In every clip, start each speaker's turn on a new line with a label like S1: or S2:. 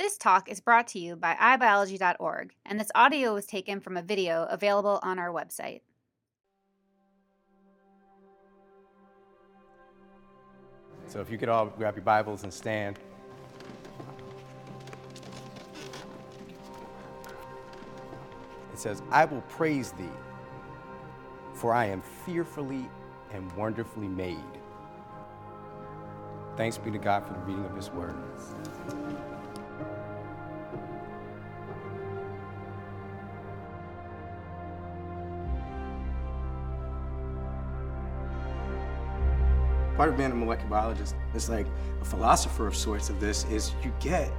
S1: This talk is brought to you by iBiology.org, and this audio was taken from a video available on our website.
S2: So if you could all grab your Bibles and stand. It says, I will praise thee, for I am fearfully and wonderfully made. Thanks be to God for the reading of his word. Part of being a molecular biologist is like a philosopher of sorts of this is you get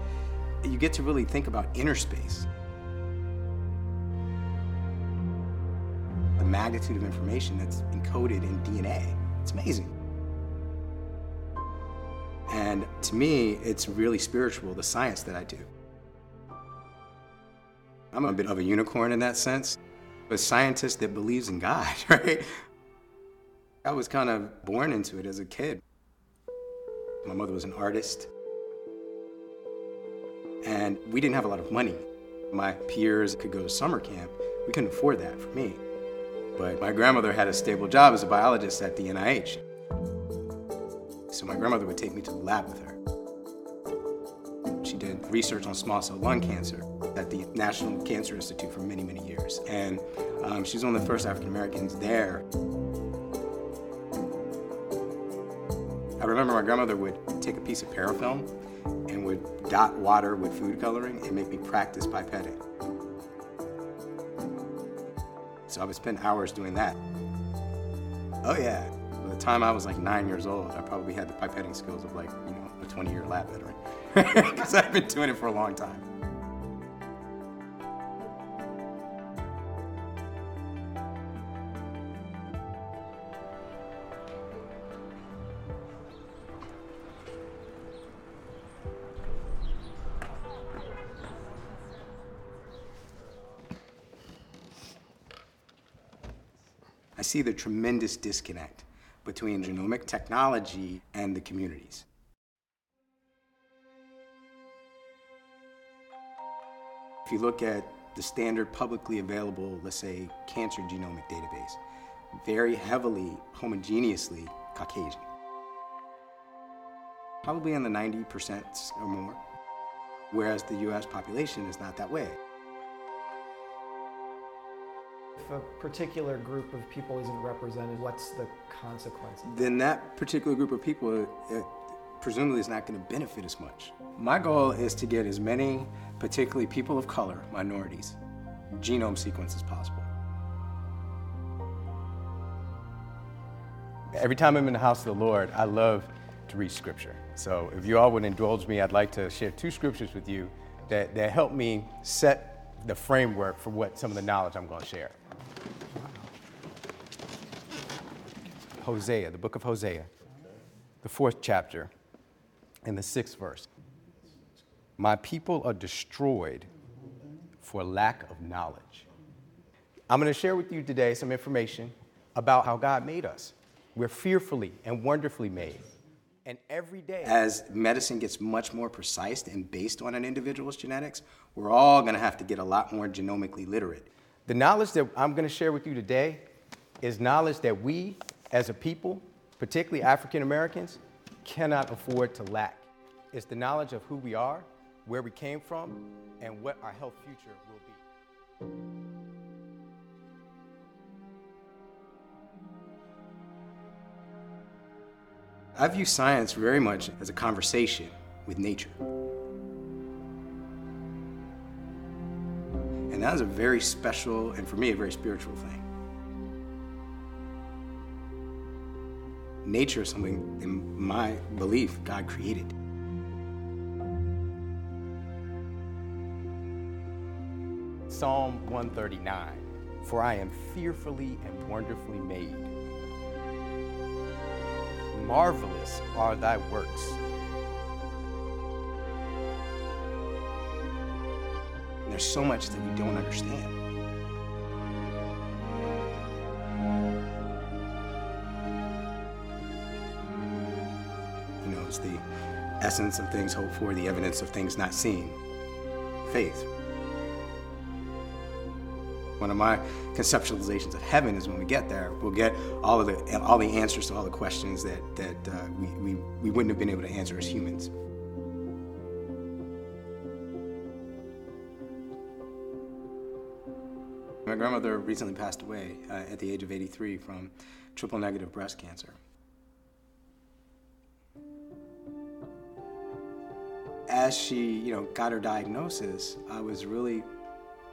S2: you get to really think about inner space. The magnitude of information that's encoded in dna it's amazing. And to me it's really spiritual the science that i do. I'm a bit of a unicorn in that sense a scientist that believes in god right I was kind of born into it as a kid. My mother was an artist, and we didn't have a lot of money. My peers could go to summer camp. We couldn't afford that for me. But my grandmother had a stable job as a biologist at the NIH. So my grandmother would take me to the lab with her. She did research on small cell lung cancer at the National Cancer Institute for many, many years. And um, she's one of the first African Americans there. I remember my grandmother would take a piece of parafilm and would dot water with food coloring and make me practice pipetting. So I would spend hours doing that. Oh yeah, by the time I was like nine years old, I probably had the pipetting skills of like, you know, a 20 year lab veteran. Because I've been doing it for a long time. I see the tremendous disconnect between genomic technology and the communities. If you look at the standard publicly available, let's say, cancer genomic database, very heavily homogeneously Caucasian. Probably in the 90% or more, whereas the US population is not that way.
S3: If a particular group of people isn't represented, what's the consequence?
S2: Then that particular group of people it, presumably is not going to benefit as much. My goal is to get as many, particularly people of color, minorities, genome sequence as possible. Every time I'm in the house of the Lord, I love to read scripture. So if you all would indulge me, I'd like to share two scriptures with you that, that help me set the framework for what some of the knowledge I'm going to share. Hosea, the book of Hosea, the fourth chapter, and the sixth verse. My people are destroyed for lack of knowledge. I'm going to share with you today some information about how God made us. We're fearfully and wonderfully made. And every day, as medicine gets much more precise and based on an individual's genetics, we're all going to have to get a lot more genomically literate. The knowledge that I'm going to share with you today is knowledge that we as a people, particularly African Americans, cannot afford to lack. It's the knowledge of who we are, where we came from, and what our health future will be. I view science very much as a conversation with nature. And that is a very special, and for me, a very spiritual thing. Nature is something, in my belief, God created. Psalm 139 For I am fearfully and wonderfully made. Marvelous are thy works. There's so much that we don't understand. It's the essence of things hoped for, the evidence of things not seen. faith. One of my conceptualizations of heaven is when we get there, we'll get all of the all the answers to all the questions that that uh, we, we we wouldn't have been able to answer as humans. My grandmother recently passed away uh, at the age of 83 from triple negative breast cancer. As she, you know, got her diagnosis, I was really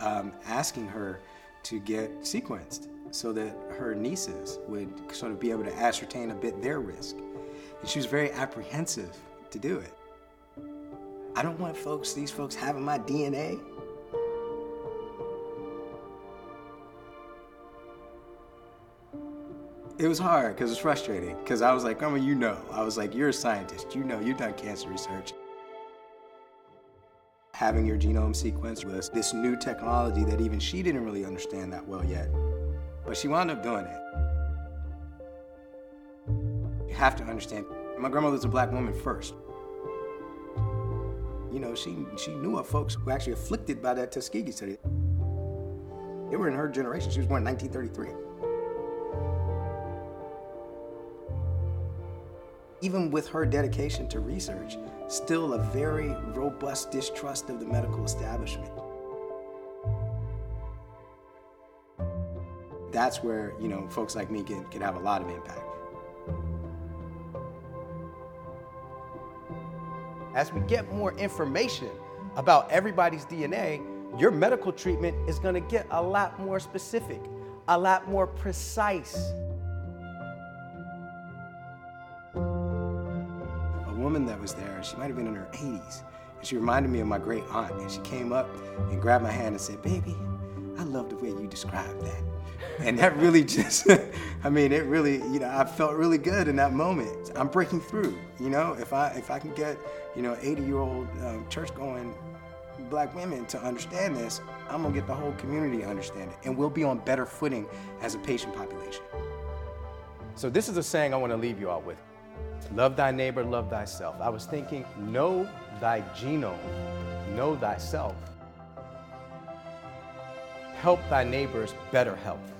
S2: um, asking her to get sequenced so that her nieces would sort of be able to ascertain a bit their risk. And she was very apprehensive to do it. I don't want folks, these folks having my DNA. It was hard because it's frustrating. Because I was like, Grandma, you know. I was like, you're a scientist. You know, you've done cancer research. Having your genome sequenced was this new technology that even she didn't really understand that well yet. But she wound up doing it. You have to understand, my grandmother was a black woman first. You know, she, she knew of folks who actually afflicted by that Tuskegee study. They were in her generation. She was born in 1933. Even with her dedication to research, still a very robust distrust of the medical establishment. That's where, you know, folks like me can, can have a lot of impact.
S4: As we get more information about everybody's DNA, your medical treatment is to get a lot more specific, a lot more precise.
S2: Woman that was there, she might have been in her 80s. And she reminded me of my great aunt. And she came up and grabbed my hand and said, Baby, I love the way you described that. And that really just, I mean, it really, you know, I felt really good in that moment. I'm breaking through, you know, if I if I can get, you know, 80 year old um, church going black women to understand this, I'm gonna get the whole community to understand it. And we'll be on better footing as a patient population.
S4: So, this is a saying I wanna leave you all with. Love thy neighbor, love thyself. I was thinking, know thy genome, know thyself. Help thy neighbor's better health.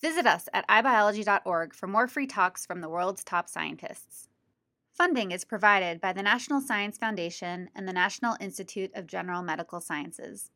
S1: Visit us at iBiology.org for more free talks from the world's top scientists. Funding is provided by the National Science Foundation and the National Institute of General Medical Sciences.